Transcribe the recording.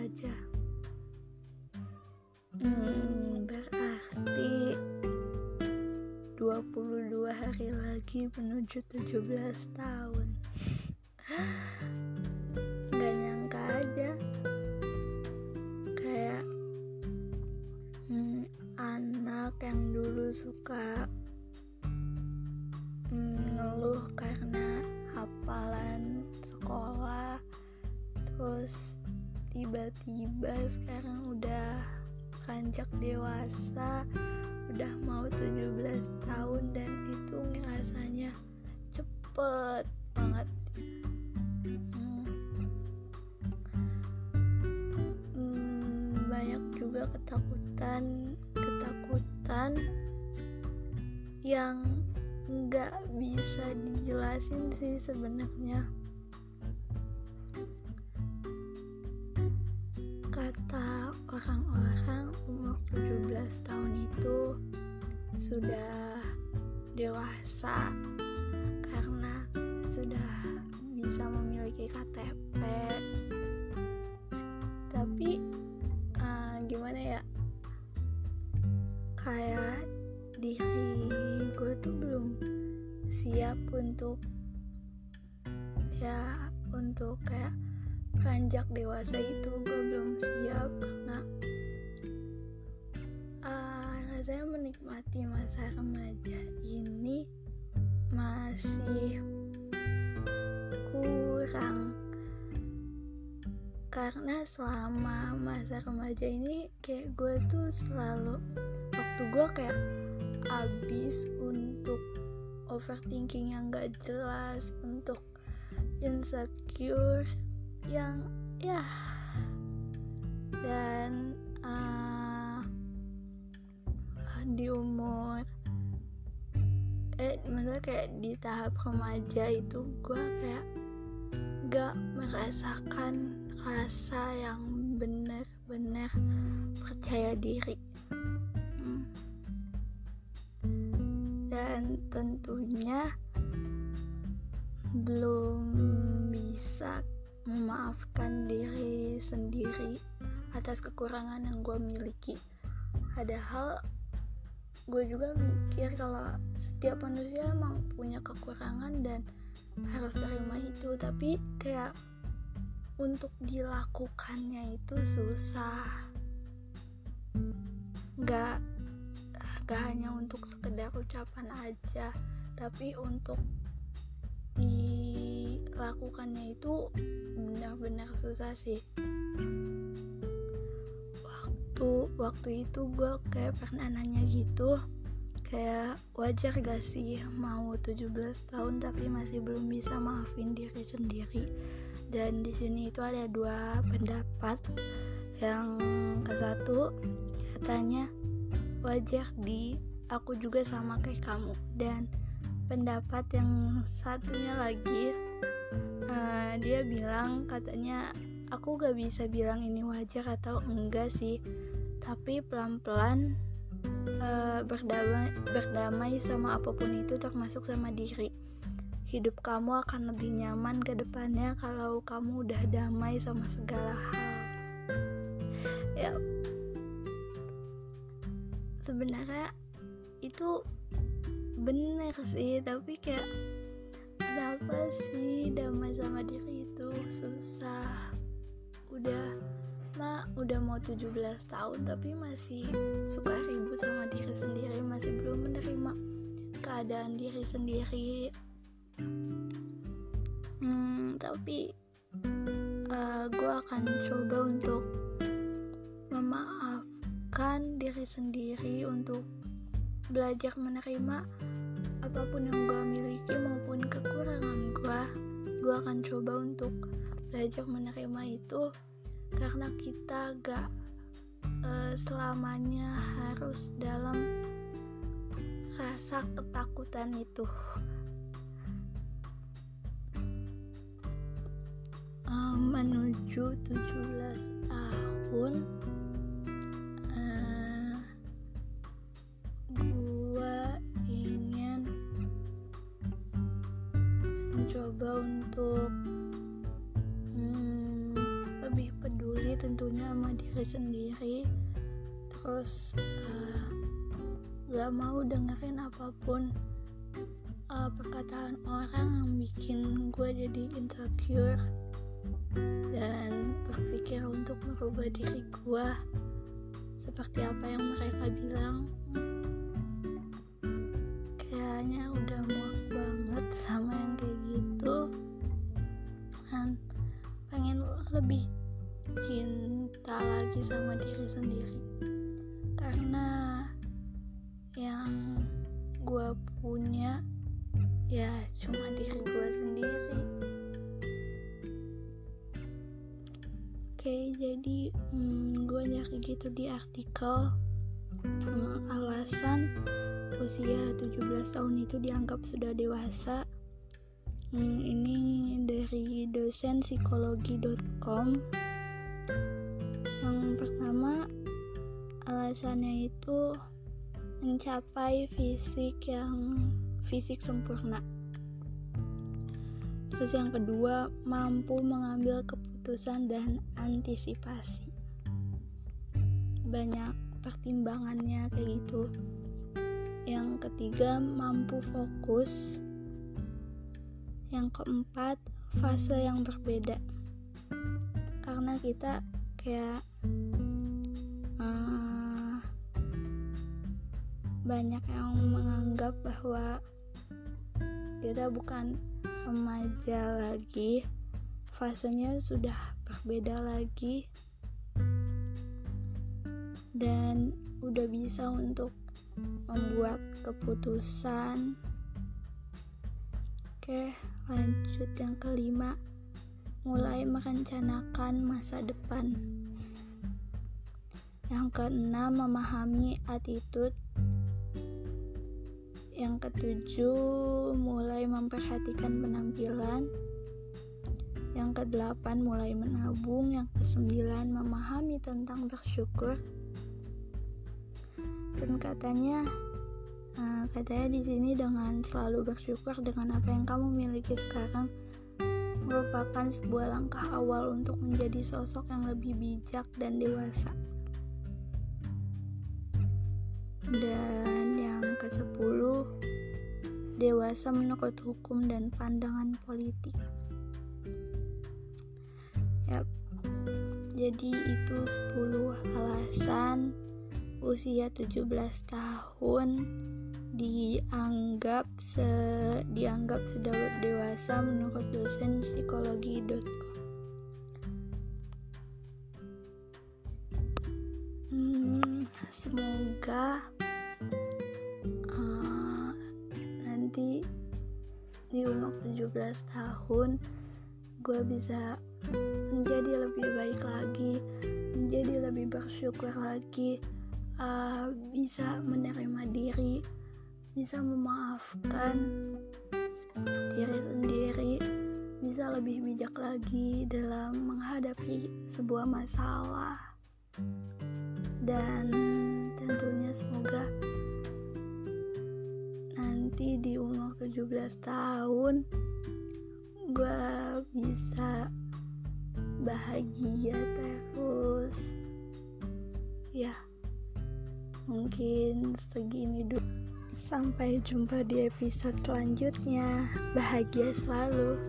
aja. Hmm, berarti 22 hari lagi menuju 17 tahun sekarang udah beranjak dewasa udah mau 17 tahun dan itu ngerasanya cepet banget. Hmm, banyak juga ketakutan ketakutan yang nggak bisa dijelasin sih sebenarnya kata orang-orang umur 17 tahun itu sudah dewasa karena sudah bisa memiliki KTP tapi uh, gimana ya? Kayak diri gue tuh belum siap untuk ya untuk kayak beranjak dewasa itu gue belum siap karena saya menikmati masa remaja ini masih kurang. Karena selama masa remaja ini kayak gue tuh selalu waktu gue kayak abis untuk overthinking yang gak jelas untuk insecure yang ya dan uh, di umur eh maksudnya kayak di tahap remaja itu gue kayak gak merasakan rasa yang benar-benar percaya diri hmm. dan tentunya belum bisa memaafkan diri sendiri atas kekurangan yang gue miliki. Padahal gue juga mikir kalau setiap manusia emang punya kekurangan dan harus terima itu. Tapi kayak untuk dilakukannya itu susah. Nggak gak hanya untuk sekedar ucapan aja tapi untuk dilakukannya itu benar-benar susah sih. Waktu waktu itu gue kayak pernah nanya gitu kayak wajar gak sih mau 17 tahun tapi masih belum bisa maafin diri sendiri? Dan di sini itu ada dua pendapat. Yang ke satu katanya wajar di aku juga sama kayak kamu. Dan pendapat yang satunya lagi uh, dia bilang katanya aku gak bisa bilang ini wajar atau enggak sih tapi pelan-pelan uh, berdamai berdamai sama apa pun itu termasuk sama diri. Hidup kamu akan lebih nyaman ke depannya kalau kamu udah damai sama segala hal. Ya. Sebenarnya itu bener sih tapi kayak kenapa sih damai sama diri itu susah. Udah ma udah mau 17 tahun tapi masih suka ribut sama diri sendiri masih belum menerima keadaan diri sendiri. Hmm, tapi uh, gue akan coba untuk memaafkan diri sendiri untuk belajar menerima apa pun yang gue miliki maupun kekurangan gue gue akan coba untuk belajar menerima itu karena kita gak uh, selamanya harus dalam rasa ketakutan itu. Uh, menuju 17 tahun tentunya sama diri sendiri. Terus uh, gak mau dengerin apa pun uh, perkataan orang yang bikin gue jadi insecure dan berpikir untuk merubah diri gue seperti apa yang mereka bilang sama diri sendiri. Karena yang gue punya ya cuma diri gue sendiri. Oke jadi hmm, gue nyari gitu di artikel hmm, alasan usia 17 tahun itu dianggap sudah dewasa. Hmm, ini dari dosen psikologi.com alasannya itu mencapai fisik yang fisik sempurna. Terus yang kedua, mampu mengambil keputusan dan antisipasi. Banyak pertimbangannya kayak gitu. Yang ketiga, mampu fokus. Yang keempat, fase yang berbeda. Karena kita kayak uh, banyak yang menganggap bahwa kita bukan remaja lagi fasenya sudah berbeda lagi. Dan udah bisa untuk membuat keputusan. Oke lanjut yang kelima. Mulai merencanakan masa depan. Yang keenam memahami attitude yang ketujuh, mulai memperhatikan penampilan. Yang kedelapan, mulai menabung. Yang kesembilan, memahami tentang bersyukur. Dan katanya, uh, katanya di sini dengan selalu bersyukur dengan apa yang kamu miliki sekarang merupakan sebuah langkah awal untuk menjadi sosok yang lebih bijak dan dewasa. Dan ke-10 dewasa menurut hukum dan pandangan politik. Yap. Jadi itu 10 alasan usia 17 tahun dianggap se dianggap sudah dewasa menurut dosen psikologi.com. Hmm, semoga di umur 17 tahun gue bisa menjadi lebih baik lagi menjadi lebih bersyukur lagi uh, bisa menerima diri bisa memaafkan diri sendiri bisa lebih bijak lagi dalam menghadapi sebuah masalah. Dan tentunya semoga nanti di umur 17 tahun gue bisa bahagia terus. Ya mungkin segini dulu sampai jumpa di episode selanjutnya. Bahagia selalu